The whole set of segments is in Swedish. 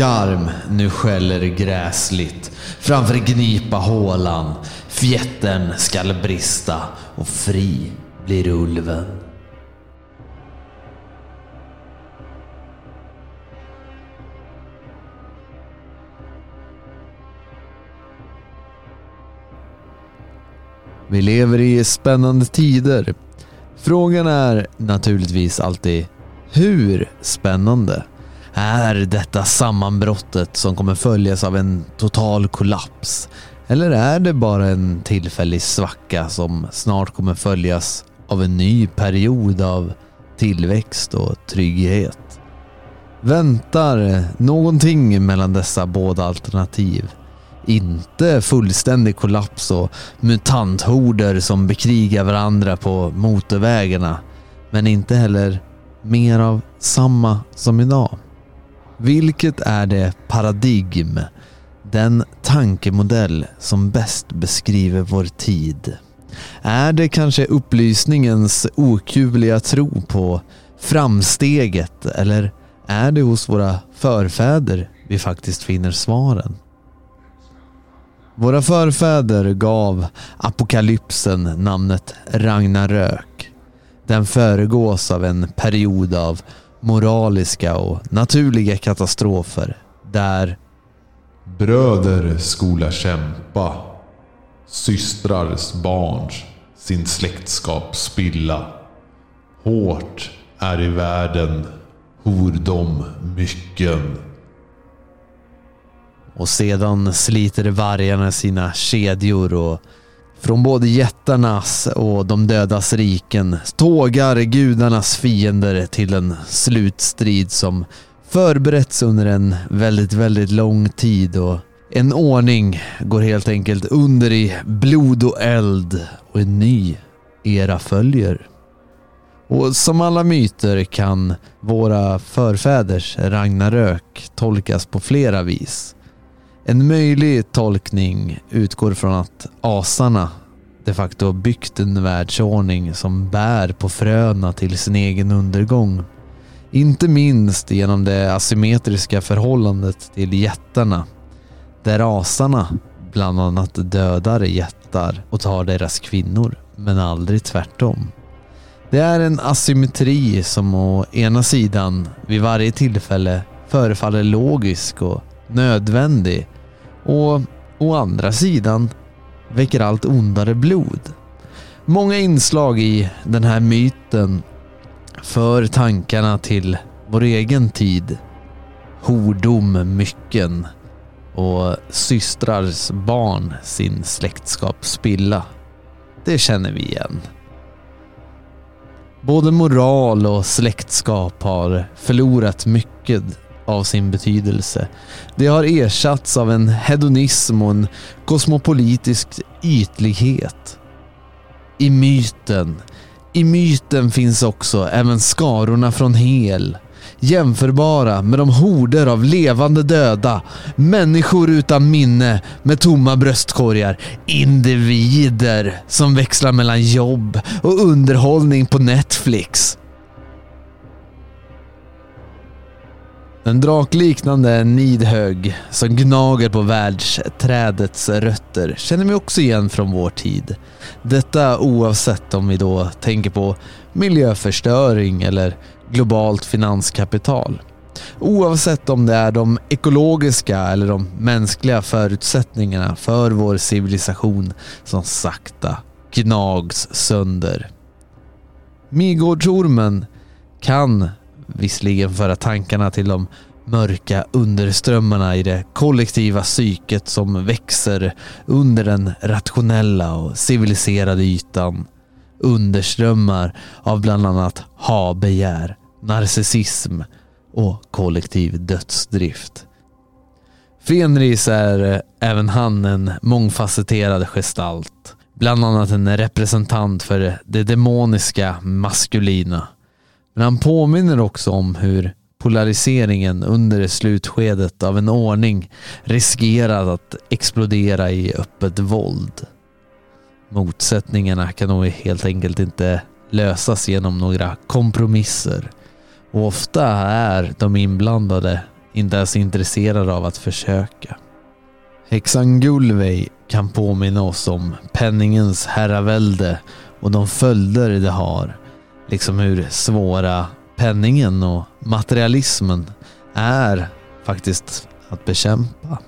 Garm nu skäller gräsligt framför gnipa hålan. Fjättern skall brista och fri blir ulven. Vi lever i spännande tider. Frågan är naturligtvis alltid hur spännande? Är detta sammanbrottet som kommer följas av en total kollaps? Eller är det bara en tillfällig svacka som snart kommer följas av en ny period av tillväxt och trygghet? Väntar någonting mellan dessa båda alternativ? Inte fullständig kollaps och mutanthorder som bekrigar varandra på motorvägarna. Men inte heller mer av samma som idag. Vilket är det paradigm, den tankemodell som bäst beskriver vår tid? Är det kanske upplysningens okuvliga tro på framsteget eller är det hos våra förfäder vi faktiskt finner svaren? Våra förfäder gav apokalypsen namnet Ragnarök. Den föregås av en period av moraliska och naturliga katastrofer där Bröder skola kämpa, systrars barns sin släktskap spilla. Hårt är i världen hordom mycken. och sedan sliter vargarna sina kedjor och från både jättarnas och de dödas riken tågar gudarnas fiender till en slutstrid som förberetts under en väldigt, väldigt lång tid och en ordning går helt enkelt under i blod och eld och en ny era följer. Och som alla myter kan våra förfäders Ragnarök tolkas på flera vis. En möjlig tolkning utgår från att asarna de facto byggt en världsordning som bär på fröna till sin egen undergång. Inte minst genom det asymmetriska förhållandet till jättarna. Där asarna bland annat dödar jättar och tar deras kvinnor, men aldrig tvärtom. Det är en asymmetri som å ena sidan vid varje tillfälle förefaller logisk och nödvändig och å andra sidan väcker allt ondare blod. Många inslag i den här myten för tankarna till vår egen tid. Hordom mycken och systrars barn sin släktskap spilla. Det känner vi igen. Både moral och släktskap har förlorat mycket av sin betydelse. Det har ersatts av en hedonism och en kosmopolitisk ytlighet. I myten, i myten finns också även skarorna från Hel. Jämförbara med de horder av levande döda, människor utan minne med tomma bröstkorgar, individer som växlar mellan jobb och underhållning på Netflix. En drakliknande Nidhög som gnager på världsträdets rötter känner vi också igen från vår tid. Detta oavsett om vi då tänker på miljöförstöring eller globalt finanskapital. Oavsett om det är de ekologiska eller de mänskliga förutsättningarna för vår civilisation som sakta gnags sönder. Midgårdsormen kan visserligen föra tankarna till de mörka underströmmarna i det kollektiva psyket som växer under den rationella och civiliserade ytan. Underströmmar av bland annat ha-begär, narcissism och kollektiv dödsdrift. Fenris är eh, även han en mångfacetterad gestalt. Bland annat en representant för det demoniska maskulina. Men han påminner också om hur polariseringen under slutskedet av en ordning riskerar att explodera i öppet våld. Motsättningarna kan nog helt enkelt inte lösas genom några kompromisser och ofta är de inblandade inte ens intresserade av att försöka. Häxan Gulvey kan påminna oss om penningens herravälde och de följder det har. Liksom hur svåra penningen och materialismen är faktiskt att bekämpa.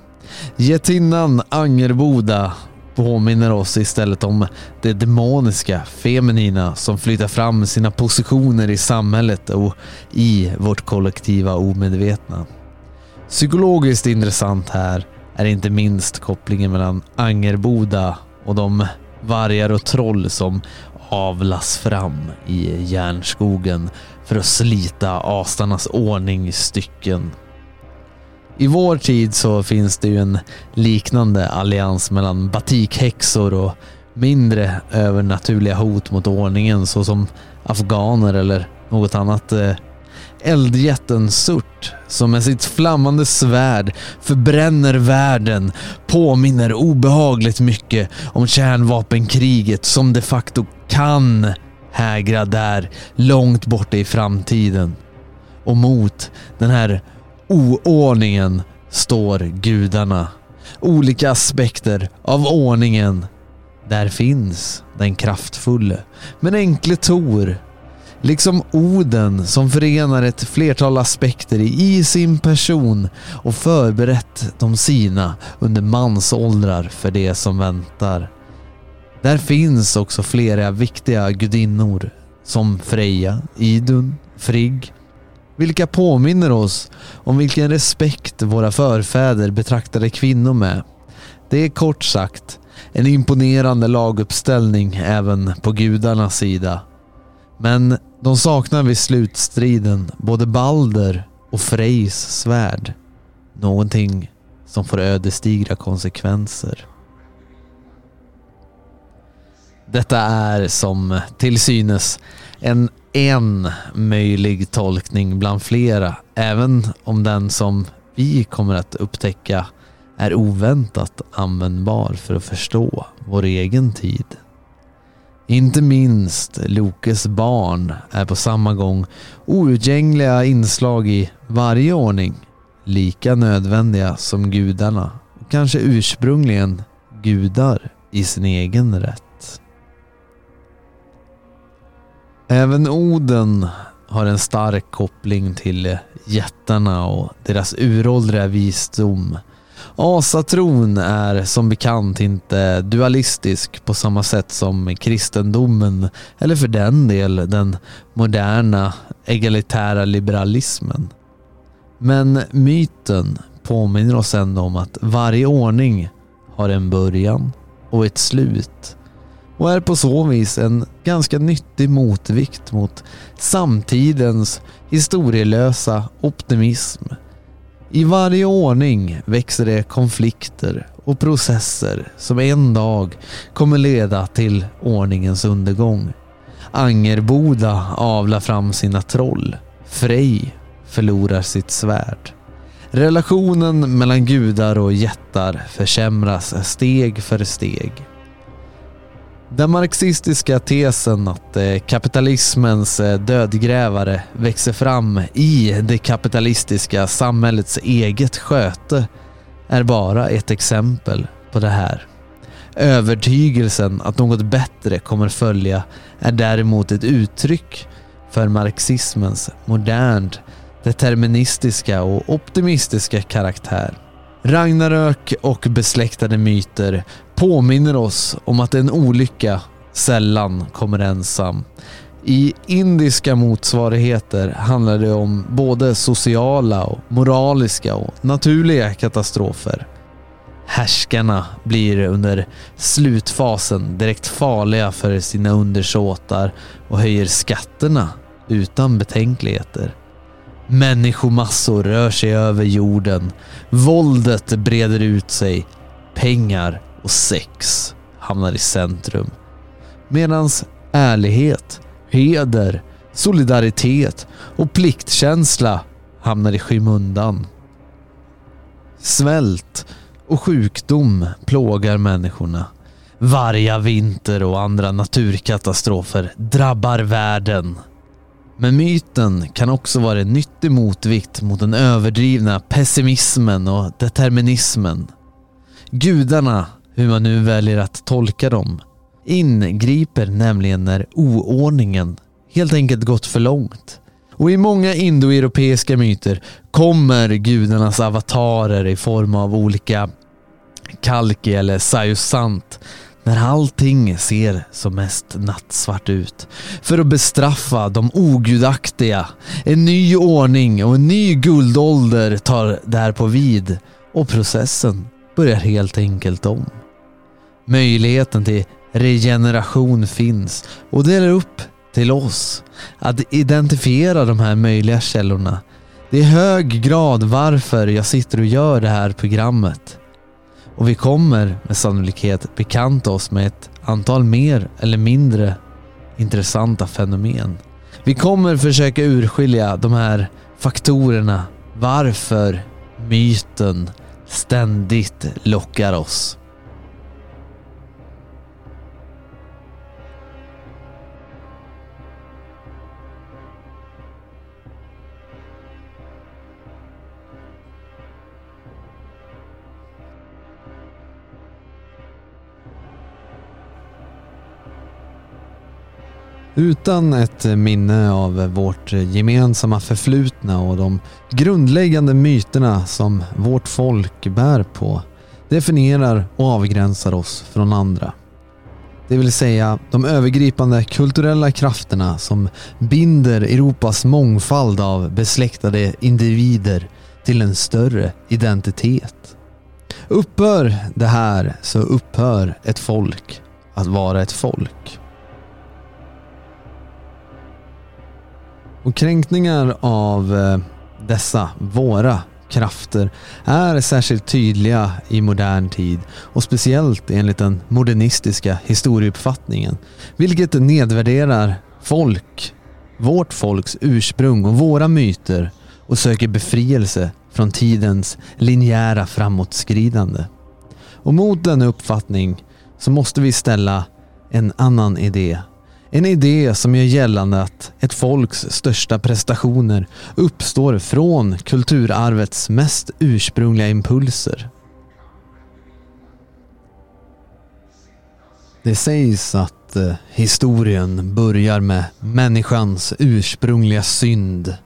Getinnan Angerboda påminner oss istället om det demoniska, feminina som flyttar fram sina positioner i samhället och i vårt kollektiva omedvetna. Psykologiskt intressant här är inte minst kopplingen mellan Angerboda och de vargar och troll som avlas fram i järnskogen för att slita asarnas ordning i stycken. I vår tid så finns det ju en liknande allians mellan batikhäxor och mindre övernaturliga hot mot ordningen såsom afghaner eller något annat eh, eldjätten Surt som med sitt flammande svärd förbränner världen påminner obehagligt mycket om kärnvapenkriget som de facto kan hägra där långt borta i framtiden. Och mot den här oordningen står gudarna. Olika aspekter av ordningen. Där finns den kraftfulle, men enkle Tor Liksom Oden som förenar ett flertal aspekter i sin person och förberett de sina under mansåldrar för det som väntar. Där finns också flera viktiga gudinnor som Freja, Idun, Frigg, vilka påminner oss om vilken respekt våra förfäder betraktade kvinnor med. Det är kort sagt en imponerande laguppställning även på gudarnas sida. Men de saknar vid slutstriden både Balder och Frejs svärd. Någonting som får ödesdigra konsekvenser. Detta är som till synes en en möjlig tolkning bland flera, även om den som vi kommer att upptäcka är oväntat användbar för att förstå vår egen tid. Inte minst Lokes barn är på samma gång outgängliga inslag i varje ordning, lika nödvändiga som gudarna. Och kanske ursprungligen gudar i sin egen rätt. Även Oden har en stark koppling till jättarna och deras uråldriga visdom. Asatron är som bekant inte dualistisk på samma sätt som kristendomen eller för den del den moderna egalitära liberalismen. Men myten påminner oss ändå om att varje ordning har en början och ett slut och är på så vis en ganska nyttig motvikt mot samtidens historielösa optimism i varje ordning växer det konflikter och processer som en dag kommer leda till ordningens undergång. Angerboda avlar fram sina troll. Frej förlorar sitt svärd. Relationen mellan gudar och jättar försämras steg för steg. Den marxistiska tesen att eh, kapitalismens eh, dödgrävare växer fram i det kapitalistiska samhällets eget sköte är bara ett exempel på det här. Övertygelsen att något bättre kommer följa är däremot ett uttryck för marxismens modernt deterministiska och optimistiska karaktär. Ragnarök och besläktade myter påminner oss om att en olycka sällan kommer ensam. I indiska motsvarigheter handlar det om både sociala, och moraliska och naturliga katastrofer. Härskarna blir under slutfasen direkt farliga för sina undersåtar och höjer skatterna utan betänkligheter. Människomassor rör sig över jorden. Våldet breder ut sig. Pengar och sex hamnar i centrum. Medan ärlighet, heder, solidaritet och pliktkänsla hamnar i skymundan. Svält och sjukdom plågar människorna. Varja vinter och andra naturkatastrofer drabbar världen. Men myten kan också vara en nyttig motvikt mot den överdrivna pessimismen och determinismen. Gudarna, hur man nu väljer att tolka dem, ingriper nämligen när oordningen helt enkelt gått för långt. Och i många indoeuropeiska myter kommer gudarnas avatarer i form av olika kalki eller sajusant när allting ser som mest nattsvart ut. För att bestraffa de ogudaktiga. En ny ordning och en ny guldålder tar därpå vid och processen börjar helt enkelt om. Möjligheten till regeneration finns och det är upp till oss att identifiera de här möjliga källorna. Det är i hög grad varför jag sitter och gör det här programmet. Och vi kommer med sannolikhet bekanta oss med ett antal mer eller mindre intressanta fenomen. Vi kommer försöka urskilja de här faktorerna varför myten ständigt lockar oss. Utan ett minne av vårt gemensamma förflutna och de grundläggande myterna som vårt folk bär på definierar och avgränsar oss från andra. Det vill säga de övergripande kulturella krafterna som binder Europas mångfald av besläktade individer till en större identitet. Upphör det här så upphör ett folk att vara ett folk. Och kränkningar av eh, dessa, våra, krafter är särskilt tydliga i modern tid och speciellt enligt den modernistiska historieuppfattningen. Vilket nedvärderar folk, vårt folks ursprung och våra myter och söker befrielse från tidens linjära framåtskridande. Och mot denna uppfattning så måste vi ställa en annan idé en idé som gör gällande att ett folks största prestationer uppstår från kulturarvets mest ursprungliga impulser. Det sägs att eh, historien börjar med människans ursprungliga synd.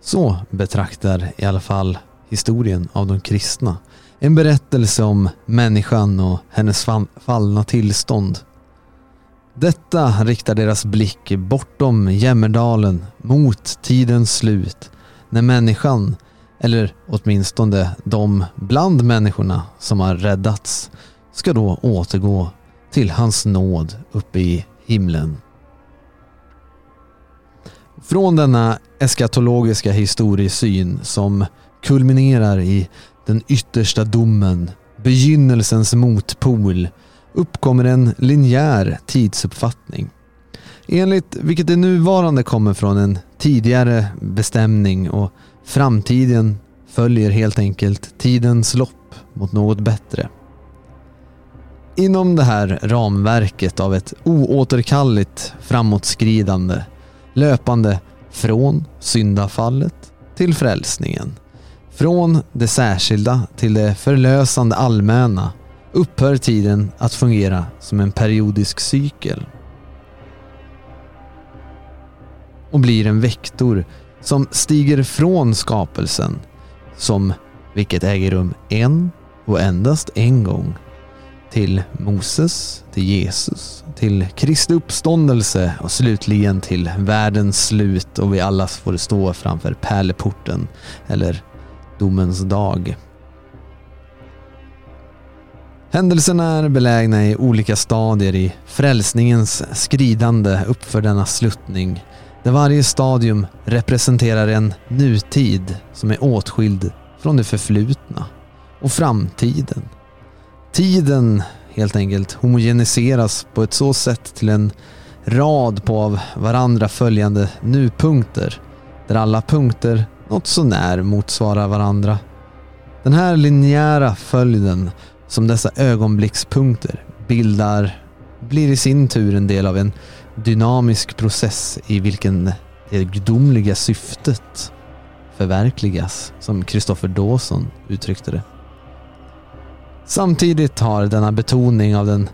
Så betraktar i alla fall historien av de kristna. En berättelse om människan och hennes fallna tillstånd detta riktar deras blick bortom Jämmerdalen mot tidens slut när människan, eller åtminstone de bland människorna som har räddats, ska då återgå till hans nåd uppe i himlen. Från denna eskatologiska historiesyn som kulminerar i den yttersta domen, begynnelsens motpol uppkommer en linjär tidsuppfattning. Enligt vilket det nuvarande kommer från en tidigare bestämning och framtiden följer helt enkelt tidens lopp mot något bättre. Inom det här ramverket av ett oåterkalleligt framåtskridande löpande från syndafallet till frälsningen. Från det särskilda till det förlösande allmänna upphör tiden att fungera som en periodisk cykel och blir en vektor som stiger från skapelsen som vilket äger rum en och endast en gång till Moses, till Jesus, till Kristi uppståndelse och slutligen till världens slut och vi alla får stå framför pärleporten eller domens dag. Händelserna är belägna i olika stadier i frälsningens skridande uppför denna sluttning där varje stadium representerar en nutid som är åtskild från det förflutna och framtiden. Tiden helt enkelt homogeniseras på ett så sätt till en rad på av varandra följande nupunkter där alla punkter något sånär motsvarar varandra. Den här linjära följden som dessa ögonblickspunkter bildar blir i sin tur en del av en dynamisk process i vilken det gudomliga syftet förverkligas, som Kristoffer Dawson uttryckte det. Samtidigt har denna betoning av den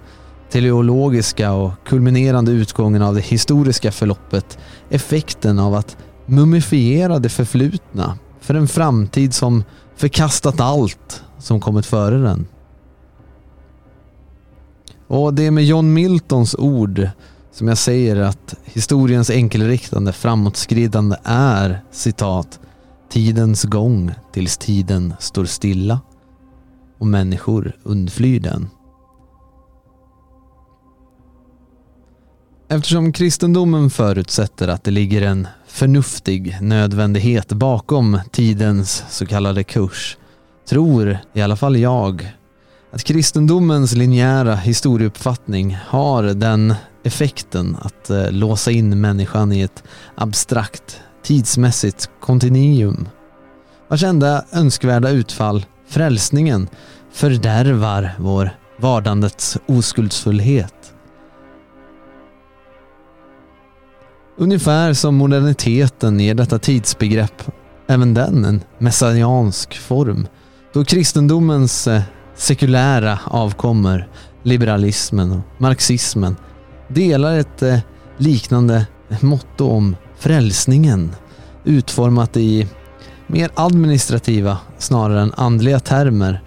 teleologiska och kulminerande utgången av det historiska förloppet effekten av att mumifiera det förflutna för en framtid som förkastat allt som kommit före den. Och det är med John Miltons ord som jag säger att historiens enkelriktande framåtskridande är citat tidens gång tills tiden står stilla och människor undflyr den. Eftersom kristendomen förutsätter att det ligger en förnuftig nödvändighet bakom tidens så kallade kurs tror i alla fall jag att kristendomens linjära historieuppfattning har den effekten att eh, låsa in människan i ett abstrakt tidsmässigt kontinuum vars enda önskvärda utfall, frälsningen, fördärvar vår vardandets oskuldsfullhet. Ungefär som moderniteten ger detta tidsbegrepp även den en messiansk form då kristendomens eh, sekulära avkommor, liberalismen och marxismen delar ett eh, liknande motto om frälsningen utformat i mer administrativa snarare än andliga termer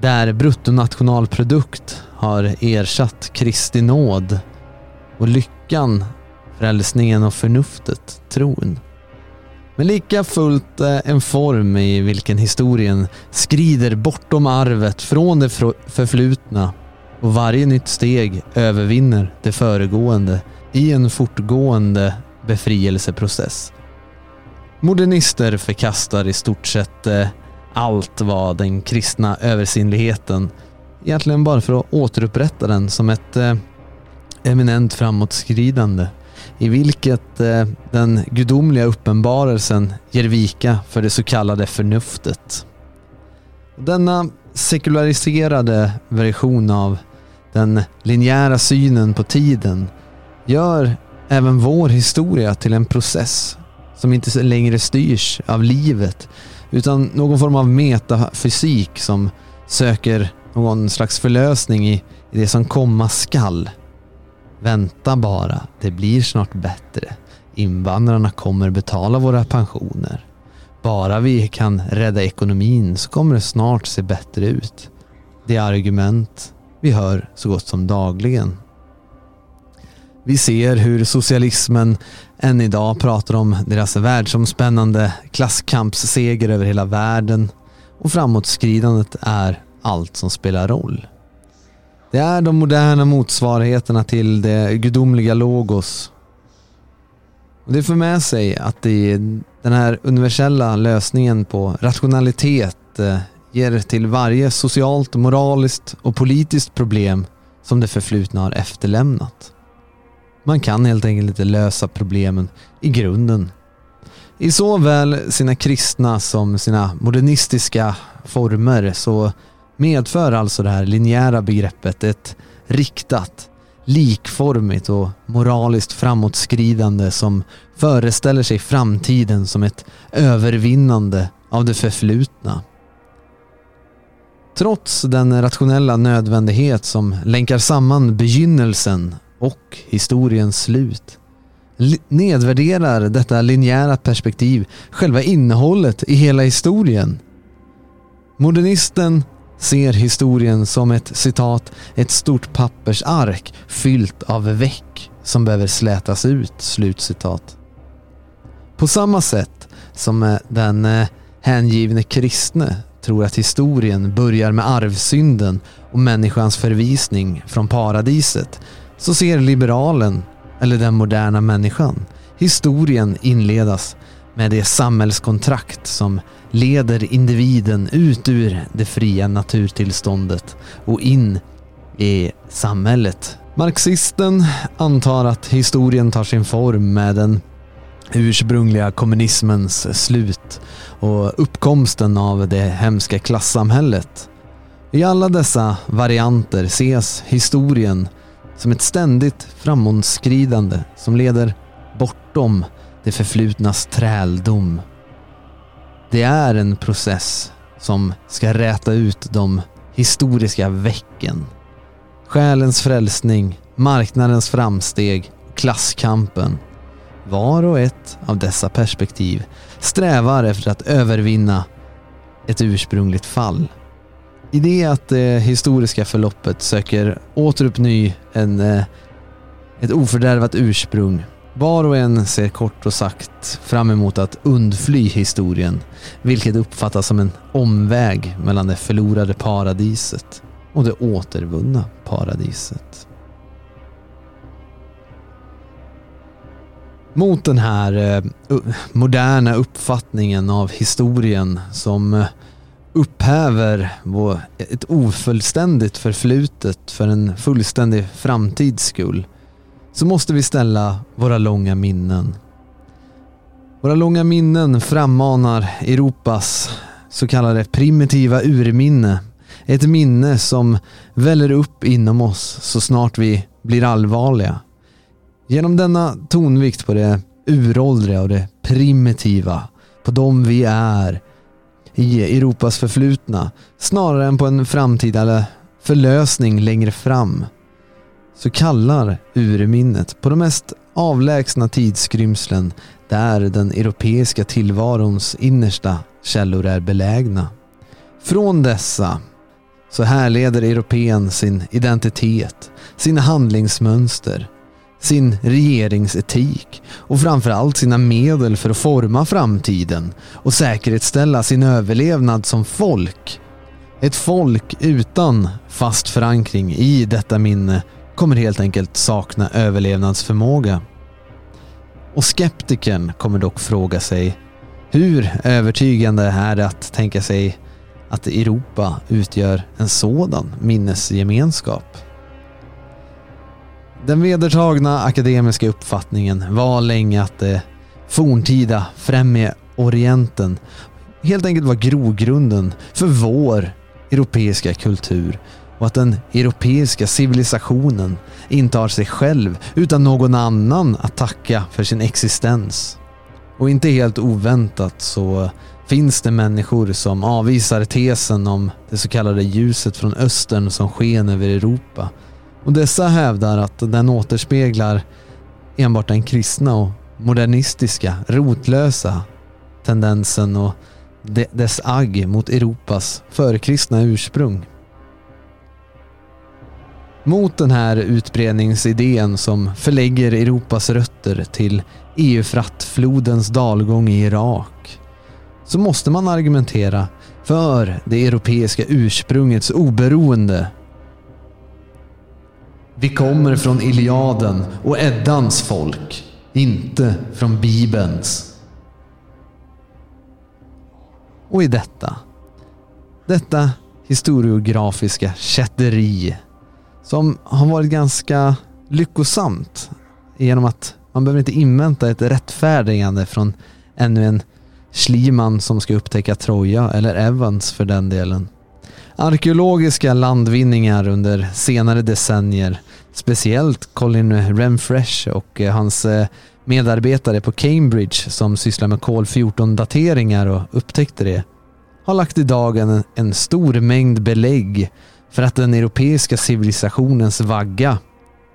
där bruttonationalprodukt har ersatt Kristi nåd och lyckan, frälsningen och förnuftet, tron. Men lika fullt eh, en form i vilken historien skrider bortom arvet från det förflutna och varje nytt steg övervinner det föregående i en fortgående befrielseprocess. Modernister förkastar i stort sett eh, allt vad den kristna översinnligheten egentligen bara för att återupprätta den som ett eh, eminent framåtskridande i vilket eh, den gudomliga uppenbarelsen ger vika för det så kallade förnuftet. Denna sekulariserade version av den linjära synen på tiden gör även vår historia till en process som inte längre styrs av livet utan någon form av metafysik som söker någon slags förlösning i, i det som komma skall. Vänta bara, det blir snart bättre. Invandrarna kommer betala våra pensioner. Bara vi kan rädda ekonomin så kommer det snart se bättre ut. Det är argument vi hör så gott som dagligen. Vi ser hur socialismen än idag pratar om deras världsomspännande klasskampsseger över hela världen och framåtskridandet är allt som spelar roll. Det är de moderna motsvarigheterna till det gudomliga logos. Och det för med sig att det den här universella lösningen på rationalitet eh, ger till varje socialt, moraliskt och politiskt problem som det förflutna har efterlämnat. Man kan helt enkelt inte lösa problemen i grunden. I såväl sina kristna som sina modernistiska former så medför alltså det här linjära begreppet ett riktat, likformigt och moraliskt framåtskridande som föreställer sig framtiden som ett övervinnande av det förflutna. Trots den rationella nödvändighet som länkar samman begynnelsen och historiens slut nedvärderar detta linjära perspektiv själva innehållet i hela historien. Modernisten ser historien som ett citat, ett stort pappersark fyllt av veck som behöver slätas ut. Slutcitat. På samma sätt som eh, den eh, hängivne kristne tror att historien börjar med arvsynden och människans förvisning från paradiset så ser liberalen, eller den moderna människan, historien inledas med det samhällskontrakt som leder individen ut ur det fria naturtillståndet och in i samhället. Marxisten antar att historien tar sin form med den ursprungliga kommunismens slut och uppkomsten av det hemska klassamhället. I alla dessa varianter ses historien som ett ständigt framåtskridande som leder bortom det förflutnas träldom. Det är en process som ska räta ut de historiska vecken. Själens frälsning, marknadens framsteg, klasskampen. Var och ett av dessa perspektiv strävar efter att övervinna ett ursprungligt fall. I det att det historiska förloppet söker återuppny en, eh, ett ofördärvat ursprung. Var och en ser kort och sagt fram emot att undfly historien, vilket uppfattas som en omväg mellan det förlorade paradiset och det återvunna paradiset. Mot den här eh, moderna uppfattningen av historien som eh, upphäver ett ofullständigt förflutet för en fullständig framtids skull så måste vi ställa våra långa minnen. Våra långa minnen frammanar Europas så kallade primitiva urminne. Ett minne som väller upp inom oss så snart vi blir allvarliga. Genom denna tonvikt på det uråldriga och det primitiva, på de vi är, i Europas förflutna snarare än på en framtida förlösning längre fram så kallar urminnet på de mest avlägsna tidskrymslen där den europeiska tillvarons innersta källor är belägna. Från dessa så härleder europeen sin identitet, sina handlingsmönster, sin regeringsetik och framförallt sina medel för att forma framtiden och säkerställa sin överlevnad som folk. Ett folk utan fast förankring i detta minne kommer helt enkelt sakna överlevnadsförmåga. Och skeptikern kommer dock fråga sig hur övertygande är det att tänka sig att Europa utgör en sådan minnesgemenskap? Den vedertagna akademiska uppfattningen var länge att det forntida Främre Orienten helt enkelt var grogrunden för vår europeiska kultur och att den europeiska civilisationen inte har sig själv utan någon annan att tacka för sin existens. Och inte helt oväntat så finns det människor som avvisar tesen om det så kallade ljuset från östern som sken över Europa och dessa hävdar att den återspeglar enbart den kristna och modernistiska, rotlösa tendensen och dess agg mot Europas förkristna ursprung. Mot den här utbredningsidén som förlägger Europas rötter till Eufratflodens dalgång i Irak så måste man argumentera för det europeiska ursprungets oberoende vi kommer från Iliaden och Eddans folk, inte från Bibelns. Och i detta, detta historiografiska kätteri som har varit ganska lyckosamt genom att man behöver inte invänta ett rättfärdigande från ännu en Schliemann som ska upptäcka Troja eller Evans för den delen. Arkeologiska landvinningar under senare decennier, speciellt Colin Remfresh och eh, hans eh, medarbetare på Cambridge som sysslar med kol-14-dateringar och upptäckte det, har lagt i dagen en stor mängd belägg för att den europeiska civilisationens vagga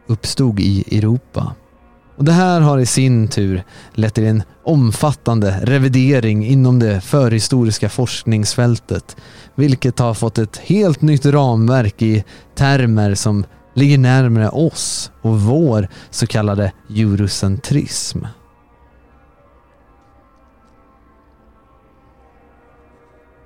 uppstod i Europa. Och Det här har i sin tur lett till en omfattande revidering inom det förhistoriska forskningsfältet, vilket har fått ett helt nytt ramverk i termer som ligger närmare oss och vår så kallade eurocentrism.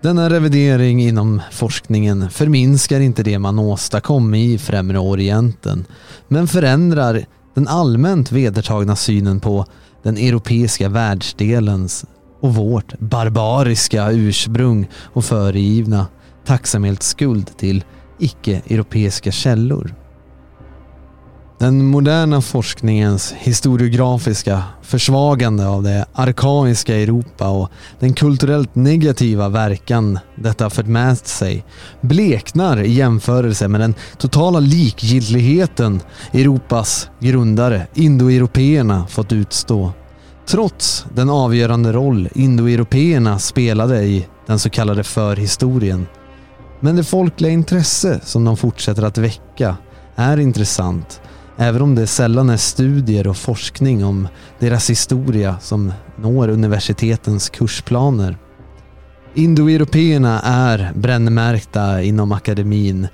Denna revidering inom forskningen förminskar inte det man åstadkom i Främre Orienten, men förändrar den allmänt vedertagna synen på den europeiska världsdelens och vårt barbariska ursprung och föregivna tacksamhetsskuld till icke-europeiska källor. Den moderna forskningens historiografiska försvagande av det arkaiska Europa och den kulturellt negativa verkan detta fört med sig bleknar i jämförelse med den totala likgiltigheten Europas grundare, indoeuropeerna, fått utstå. Trots den avgörande roll indoeuropeerna spelade i den så kallade förhistorien. Men det folkliga intresse som de fortsätter att väcka är intressant även om det sällan är studier och forskning om deras historia som når universitetens kursplaner. Indoeuropeerna är brännmärkta inom akademin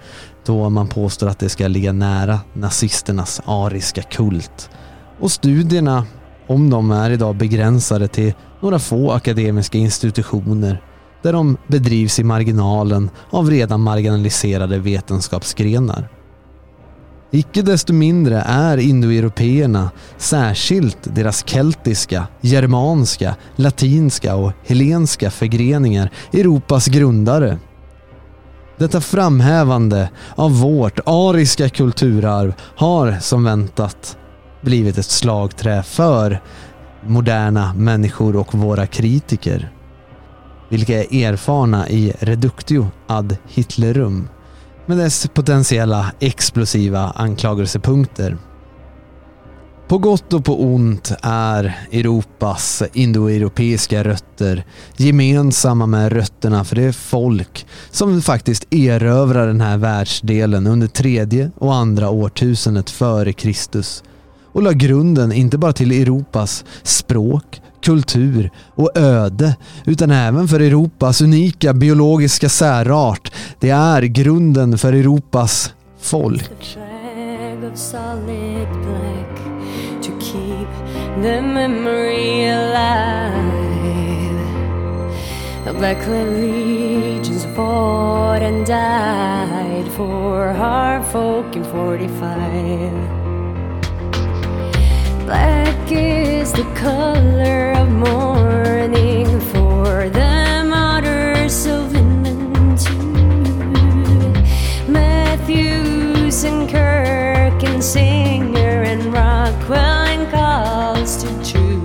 då man påstår att det ska ligga nära nazisternas ariska kult. Och studierna om dem är idag begränsade till några få akademiska institutioner där de bedrivs i marginalen av redan marginaliserade vetenskapsgrenar. Icke desto mindre är indoeuropeerna, särskilt deras keltiska, germanska, latinska och helenska förgreningar, Europas grundare. Detta framhävande av vårt ariska kulturarv har som väntat blivit ett slagträ för moderna människor och våra kritiker. Vilka är erfarna i reductio ad Hitlerum med dess potentiella explosiva anklagelsepunkter. På gott och på ont är Europas indoeuropeiska rötter gemensamma med rötterna för det folk som faktiskt erövrar den här världsdelen under tredje och andra årtusendet före Kristus och la grunden inte bara till Europas språk, kultur och öde utan även för Europas unika biologiska särart. Det är grunden för Europas folk. The black legions fought and died for our folk in 45. Black is the color of mourning for the martyrs of England. Matthews and Kirk and Singer and Rockwell and calls to true.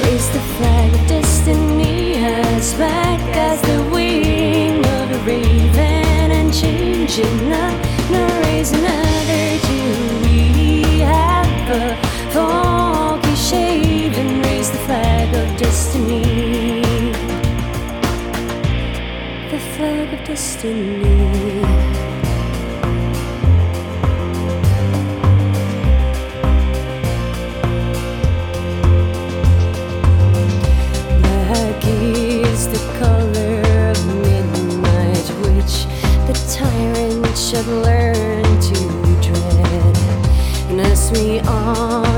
Raise the flag of destiny as back as the wing of a raven and change it not, nor raise another destiny. Black is the color of midnight, which the tyrant should learn to dread. as we honor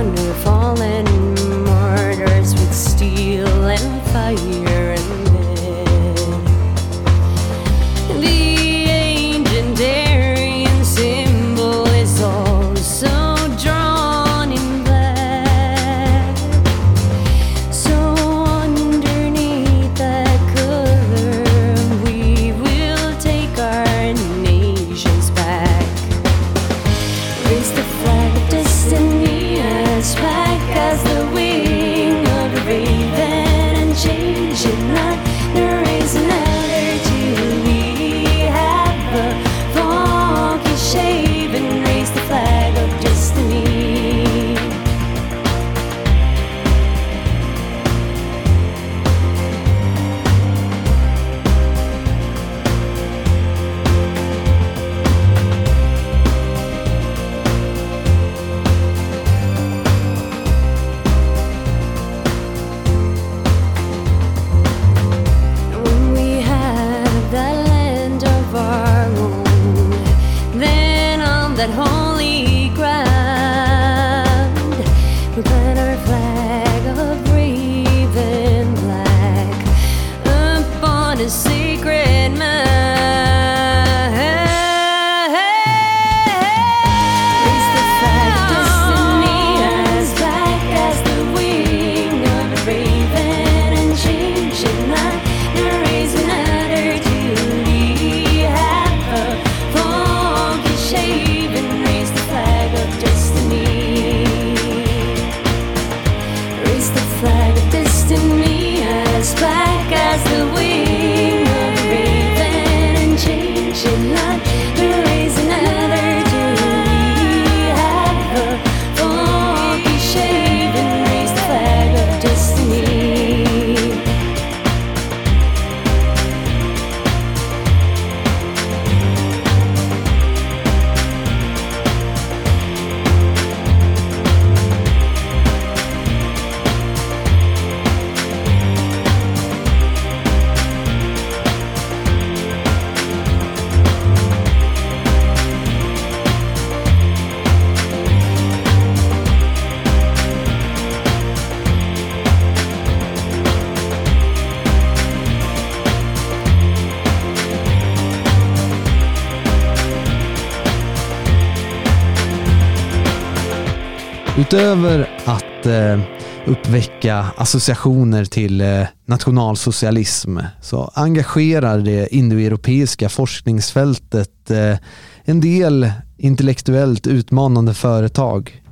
Utöver att eh, uppväcka associationer till eh, nationalsocialism så engagerar det indoeuropeiska forskningsfältet eh, en del intellektuellt utmanande företag.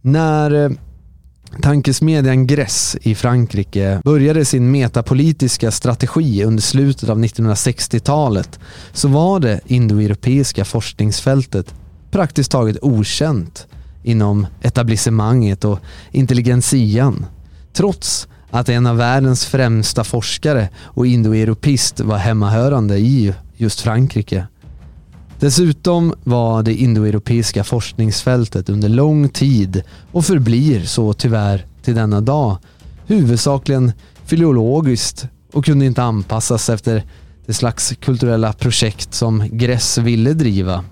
När eh, Tankesmedjan Gress i Frankrike började sin metapolitiska strategi under slutet av 1960-talet så var det indoeuropeiska forskningsfältet praktiskt taget okänt inom etablissemanget och intelligensian. Trots att en av världens främsta forskare och indoeuropist var hemmahörande i just Frankrike. Dessutom var det indoeuropeiska forskningsfältet under lång tid och förblir så tyvärr till denna dag huvudsakligen filologiskt och kunde inte anpassas efter det slags kulturella projekt som Gress ville driva.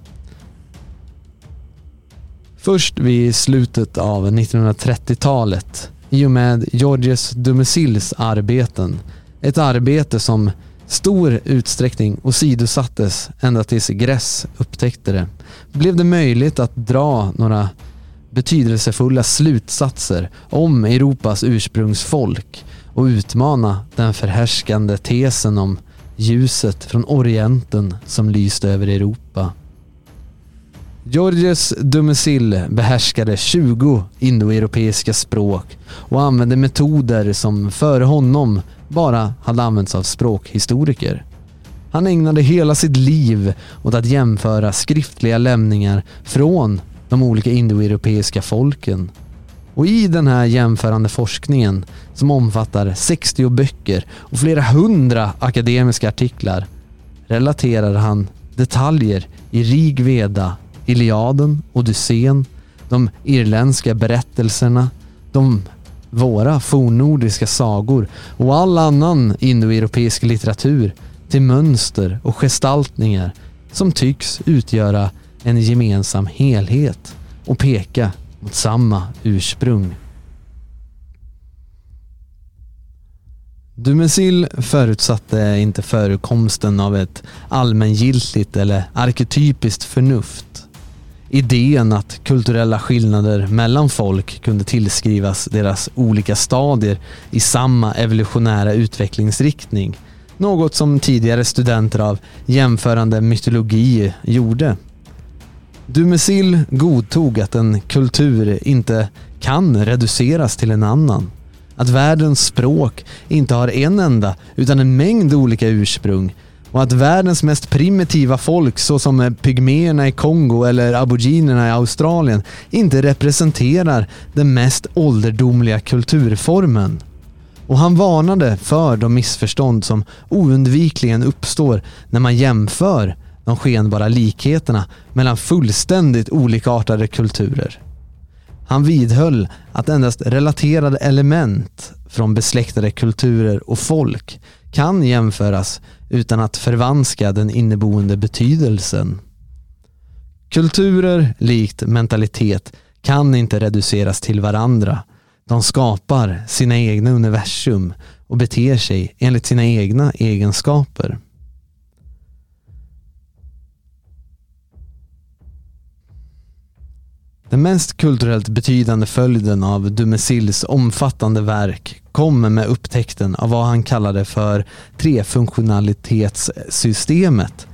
Först vid slutet av 1930-talet i och med Georges Dumesils arbeten. Ett arbete som stor utsträckning åsidosattes ända tills Gress upptäckte det. Blev det möjligt att dra några betydelsefulla slutsatser om Europas ursprungsfolk och utmana den förhärskande tesen om ljuset från Orienten som lyste över Europa. Georges Dumesil behärskade 20 indoeuropeiska språk och använde metoder som före honom bara hade använts av språkhistoriker. Han ägnade hela sitt liv åt att jämföra skriftliga lämningar från de olika indoeuropeiska folken. Och i den här jämförande forskningen som omfattar 60 böcker och flera hundra akademiska artiklar relaterar han detaljer i Rig Veda, Iliaden, Odysseen, de irländska berättelserna, de våra fornnordiska sagor och all annan indoeuropeisk litteratur till mönster och gestaltningar som tycks utgöra en gemensam helhet och peka mot samma ursprung. Dumesil förutsatte inte förekomsten av ett allmängiltigt eller arketypiskt förnuft idén att kulturella skillnader mellan folk kunde tillskrivas deras olika stadier i samma evolutionära utvecklingsriktning. Något som tidigare studenter av jämförande mytologi gjorde. Dumesil godtog att en kultur inte kan reduceras till en annan. Att världens språk inte har en enda utan en mängd olika ursprung och att världens mest primitiva folk såsom pygméerna i Kongo eller aboriginerna i Australien inte representerar den mest ålderdomliga kulturformen. Och han varnade för de missförstånd som oundvikligen uppstår när man jämför de skenbara likheterna mellan fullständigt olikartade kulturer. Han vidhöll att endast relaterade element från besläktade kulturer och folk kan jämföras utan att förvanska den inneboende betydelsen. Kulturer, likt mentalitet, kan inte reduceras till varandra. De skapar sina egna universum och beter sig enligt sina egna egenskaper. Den mest kulturellt betydande följden av Dumesils omfattande verk kom med upptäckten av vad han kallade för trefunktionalitetssystemet.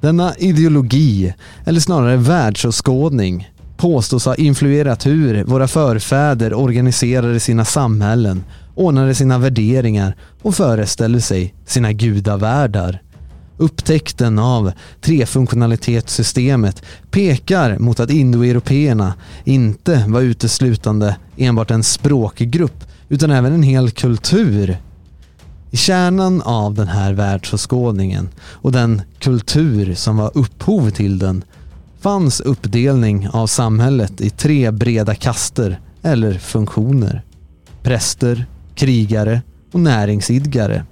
Denna ideologi, eller snarare världsåskådning, påstås ha influerat hur våra förfäder organiserade sina samhällen, ordnade sina värderingar och föreställde sig sina gudavärldar. Upptäckten av trefunktionalitetssystemet pekar mot att indoeuropeerna inte var uteslutande enbart en språkgrupp utan även en hel kultur. I kärnan av den här världsåskådningen och den kultur som var upphov till den fanns uppdelning av samhället i tre breda kaster eller funktioner. Präster, krigare och näringsidgare.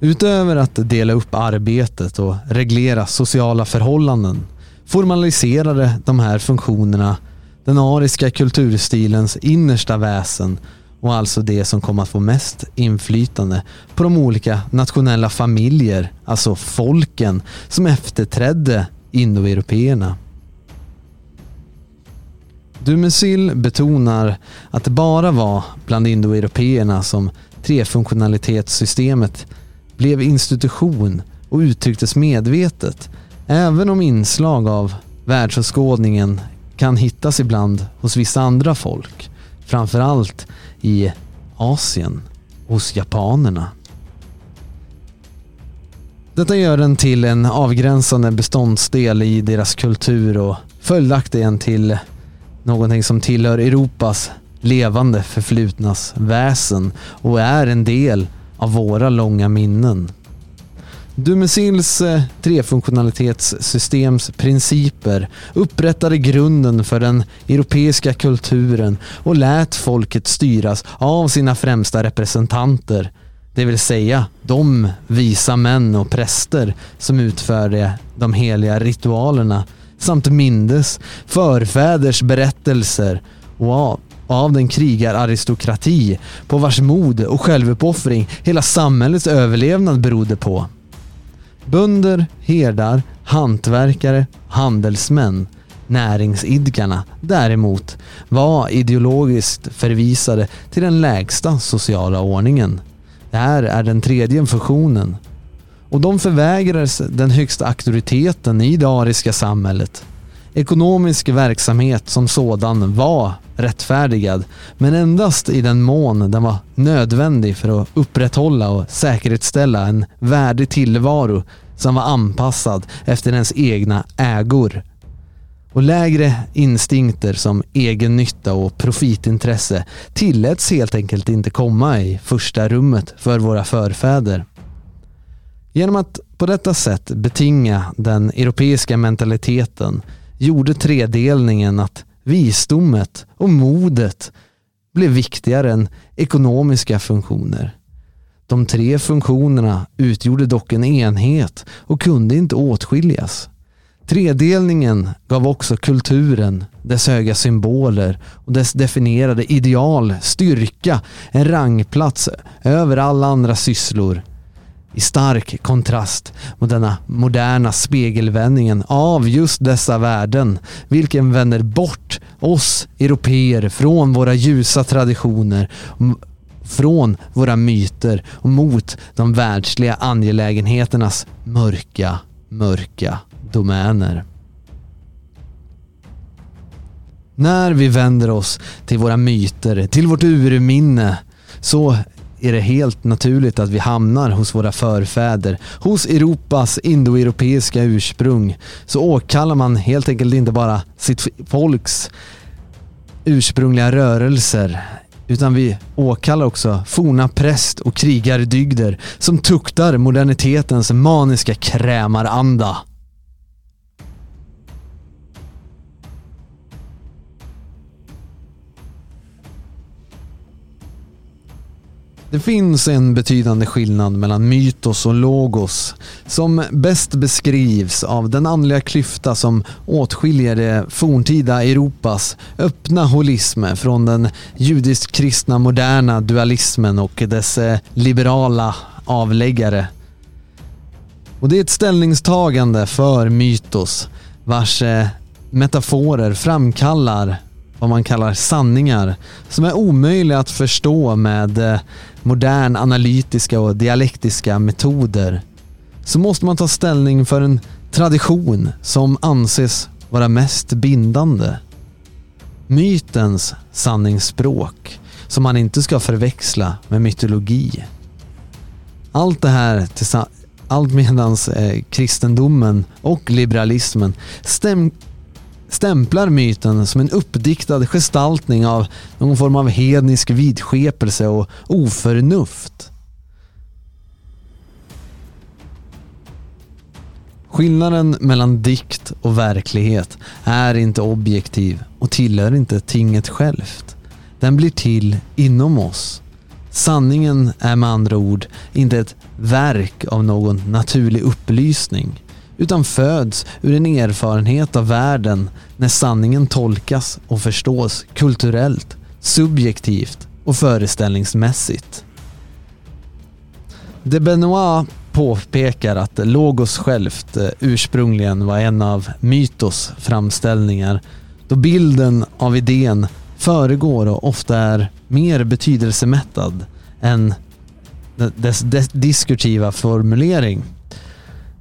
Utöver att dela upp arbetet och reglera sociala förhållanden formaliserade de här funktionerna den ariska kulturstilens innersta väsen och alltså det som kom att få mest inflytande på de olika nationella familjer, alltså folken, som efterträdde indoeuropeerna. Dumesil betonar att det bara var bland indoeuropeerna som trefunktionalitetssystemet blev institution och uttrycktes medvetet, även om inslag av världsåskådningen kan hittas ibland hos vissa andra folk, framförallt i Asien, hos japanerna. Detta gör den till en avgränsande beståndsdel i deras kultur och följaktligen till någonting som tillhör Europas levande förflutnas väsen och är en del av våra långa minnen. Dumesils eh, trefunktionalitetssystems principer upprättade grunden för den europeiska kulturen och lät folket styras av sina främsta representanter, det vill säga de visa män och präster som utförde de heliga ritualerna samt mindes förfäders berättelser och av, av den krigararistokrati på vars mod och självuppoffring hela samhällets överlevnad berodde på. Bönder, herdar, hantverkare, handelsmän, näringsidkarna däremot var ideologiskt förvisade till den lägsta sociala ordningen. Det här är den tredje fusionen. Och de förvägrades den högsta auktoriteten i det ariska samhället. Ekonomisk verksamhet som sådan var rättfärdigad, men endast i den mån den var nödvändig för att upprätthålla och säkerhetsställa en värdig tillvaro som var anpassad efter ens egna ägor. Och lägre instinkter som egennytta och profitintresse tilläts helt enkelt inte komma i första rummet för våra förfäder. Genom att på detta sätt betinga den europeiska mentaliteten gjorde tredelningen att visdomet och modet blev viktigare än ekonomiska funktioner. De tre funktionerna utgjorde dock en enhet och kunde inte åtskiljas. Tredelningen gav också kulturen, dess höga symboler och dess definierade ideal, styrka, en rangplats över alla andra sysslor i stark kontrast mot denna moderna spegelvändningen av just dessa värden, vilken vänder bort oss europeer från våra ljusa traditioner, från våra myter och mot de världsliga angelägenheternas mörka, mörka domäner. När vi vänder oss till våra myter, till vårt urminne, så är det helt naturligt att vi hamnar hos våra förfäder. Hos Europas indoeuropeiska ursprung så åkallar man helt enkelt inte bara sitt folks ursprungliga rörelser utan vi åkallar också forna präst och krigardygder som tuktar modernitetens maniska krämaranda. Det finns en betydande skillnad mellan mytos och logos som bäst beskrivs av den andliga klyfta som åtskiljer det forntida Europas öppna holism från den judisk-kristna moderna dualismen och dess eh, liberala avläggare. Och Det är ett ställningstagande för mytos vars eh, metaforer framkallar vad man kallar sanningar som är omöjliga att förstå med eh, modern analytiska och dialektiska metoder så måste man ta ställning för en tradition som anses vara mest bindande. Mytens sanningsspråk som man inte ska förväxla med mytologi. Allt det här allt medans eh, kristendomen och liberalismen stäm, stämplar myten som en uppdiktad gestaltning av någon form av hednisk vidskepelse och oförnuft. Skillnaden mellan dikt och verklighet är inte objektiv och tillhör inte tinget självt. Den blir till inom oss. Sanningen är med andra ord inte ett verk av någon naturlig upplysning utan föds ur en erfarenhet av världen när sanningen tolkas och förstås kulturellt, subjektivt och föreställningsmässigt. De Benoit påpekar att Logos självt eh, ursprungligen var en av Mytos framställningar då bilden av idén föregår och ofta är mer betydelsemättad än dess, dess diskursiva formulering.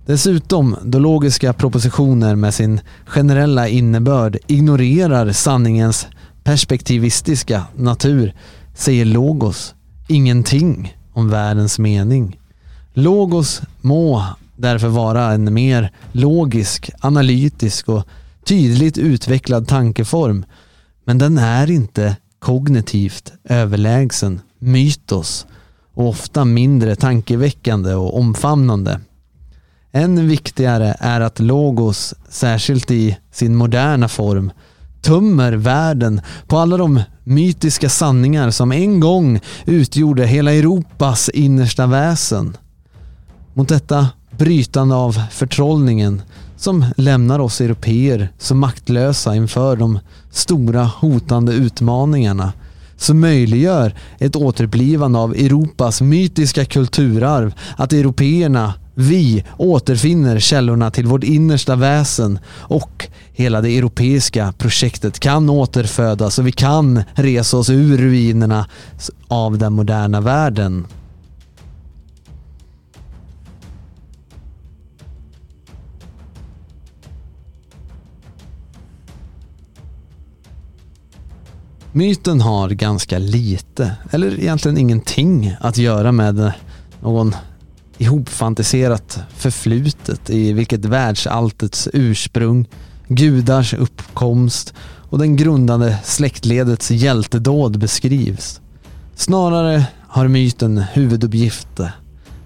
Dessutom, då logiska propositioner med sin generella innebörd ignorerar sanningens perspektivistiska natur säger logos ingenting om världens mening. Logos må därför vara en mer logisk, analytisk och tydligt utvecklad tankeform. Men den är inte kognitivt överlägsen mytos och ofta mindre tankeväckande och omfamnande. Än viktigare är att logos, särskilt i sin moderna form, tömmer världen på alla de mytiska sanningar som en gång utgjorde hela Europas innersta väsen. Mot detta brytande av förtrollningen som lämnar oss europeer så maktlösa inför de stora hotande utmaningarna som möjliggör ett återblivande av Europas mytiska kulturarv, att europeerna vi återfinner källorna till vårt innersta väsen och hela det europeiska projektet kan återfödas och vi kan resa oss ur ruinerna av den moderna världen. Myten har ganska lite, eller egentligen ingenting, att göra med någon ihopfantiserat förflutet i vilket världsalltets ursprung, gudars uppkomst och den grundande släktledets hjältedåd beskrivs. Snarare har myten huvuduppgift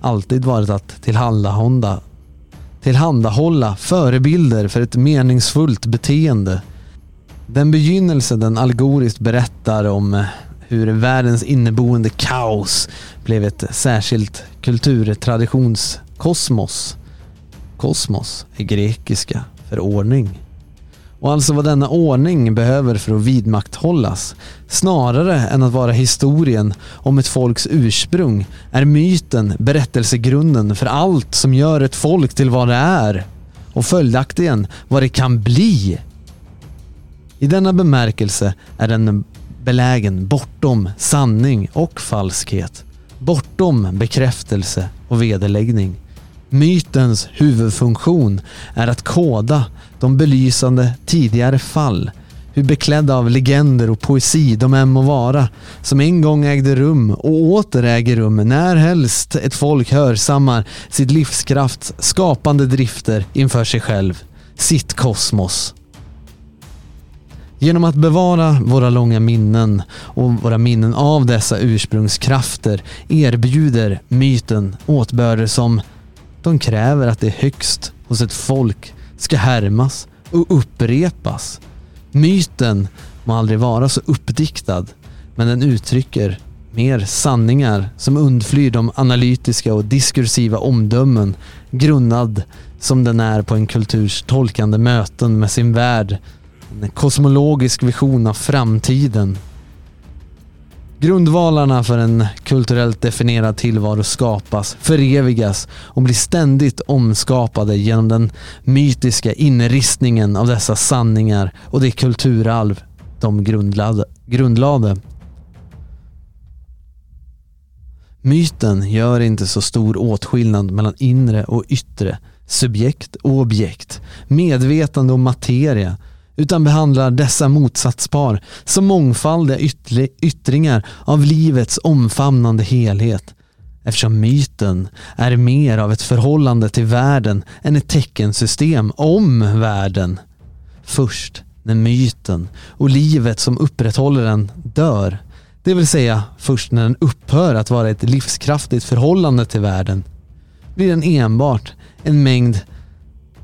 alltid varit att tillhandahålla, tillhandahålla förebilder för ett meningsfullt beteende. Den begynnelse den allegoriskt berättar om hur världens inneboende kaos blev ett särskilt kulturtraditionskosmos. Kosmos är grekiska för ordning. Och alltså vad denna ordning behöver för att vidmakthållas, snarare än att vara historien om ett folks ursprung, är myten berättelsegrunden för allt som gör ett folk till vad det är och följaktligen vad det kan bli. I denna bemärkelse är den belägen bortom sanning och falskhet. Bortom bekräftelse och vederläggning. Mytens huvudfunktion är att koda de belysande tidigare fall, hur beklädda av legender och poesi de än må vara, som en gång ägde rum och åter äger rum när helst ett folk hörsammar sitt livskrafts skapande drifter inför sig själv, sitt kosmos. Genom att bevara våra långa minnen och våra minnen av dessa ursprungskrafter erbjuder myten åtbörder som de kräver att det högst hos ett folk ska härmas och upprepas. Myten må aldrig vara så uppdiktad, men den uttrycker mer sanningar som undflyr de analytiska och diskursiva omdömen grundad som den är på en kulturs tolkande möten med sin värld en kosmologisk vision av framtiden. Grundvalarna för en kulturellt definierad tillvaro skapas, förevigas och blir ständigt omskapade genom den mytiska inristningen av dessa sanningar och det kulturarv de grundlade. grundlade. Myten gör inte så stor åtskillnad mellan inre och yttre, subjekt och objekt, medvetande och materia utan behandlar dessa motsatspar som mångfaldiga yttringar av livets omfamnande helhet. Eftersom myten är mer av ett förhållande till världen än ett teckensystem om världen. Först när myten och livet som upprätthåller den dör, det vill säga först när den upphör att vara ett livskraftigt förhållande till världen, blir den enbart en mängd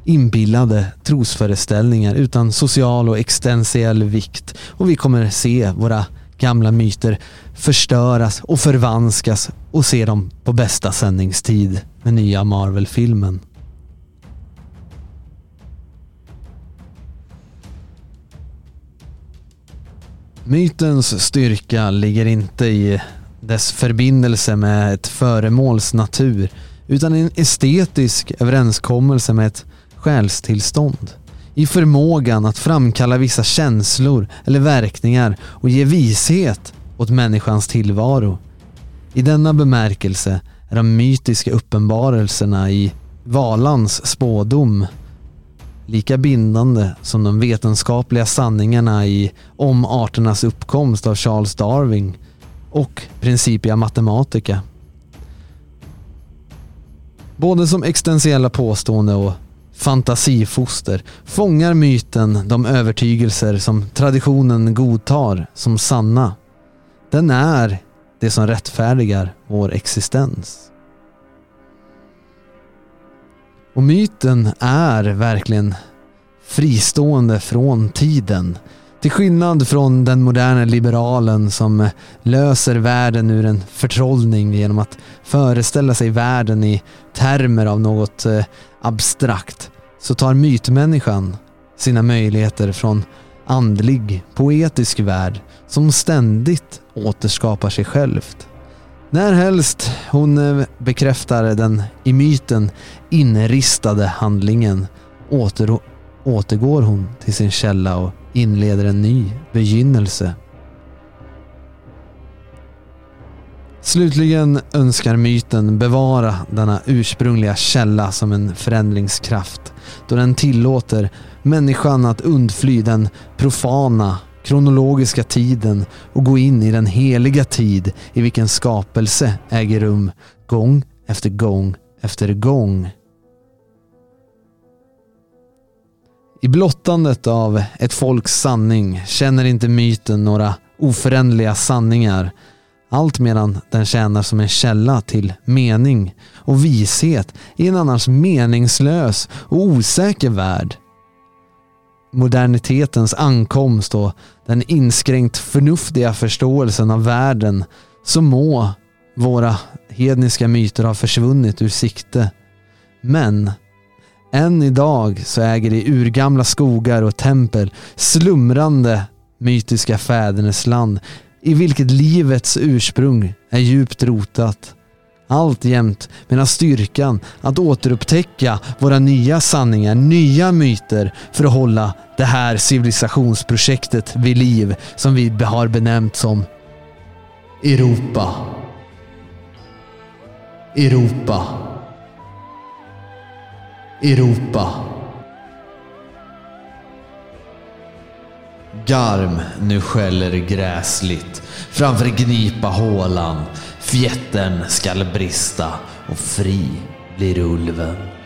inbillade trosföreställningar utan social och existentiell vikt och vi kommer se våra gamla myter förstöras och förvanskas och se dem på bästa sändningstid med nya Marvel-filmen. Mytens styrka ligger inte i dess förbindelse med ett föremåls natur utan i en estetisk överenskommelse med ett själstillstånd. i förmågan att framkalla vissa känslor eller verkningar och ge vishet åt människans tillvaro. I denna bemärkelse är de mytiska uppenbarelserna i Valans spådom lika bindande som de vetenskapliga sanningarna i Om arternas uppkomst av Charles Darwin och Principia Mathematica. Både som existentiella påstående och fantasifoster fångar myten de övertygelser som traditionen godtar som sanna. Den är det som rättfärdigar vår existens. Och myten är verkligen fristående från tiden. Till skillnad från den moderna liberalen som löser världen ur en förtrollning genom att föreställa sig världen i termer av något eh, abstrakt så tar mytmänniskan sina möjligheter från andlig, poetisk värld som ständigt återskapar sig självt. Närhelst hon eh, bekräftar den i myten inristade handlingen åter, återgår hon till sin källa och inleder en ny begynnelse. Slutligen önskar myten bevara denna ursprungliga källa som en förändringskraft då den tillåter människan att undfly den profana kronologiska tiden och gå in i den heliga tid i vilken skapelse äger rum gång efter gång efter gång. I blottandet av ett folks sanning känner inte myten några oföränderliga sanningar allt medan den tjänar som en källa till mening och vishet i en annars meningslös och osäker värld modernitetens ankomst och den inskränkt förnuftiga förståelsen av världen så må våra hedniska myter ha försvunnit ur sikte. Men än idag så äger de urgamla skogar och tempel slumrande mytiska fädernesland i vilket livets ursprung är djupt rotat alltjämt medan styrkan att återupptäcka våra nya sanningar, nya myter för att hålla det här civilisationsprojektet vid liv som vi har benämnt som Europa. Europa. Europa. Garm nu skäller gräsligt framför gnipa hålan Fjättern skall brista och fri blir ulven.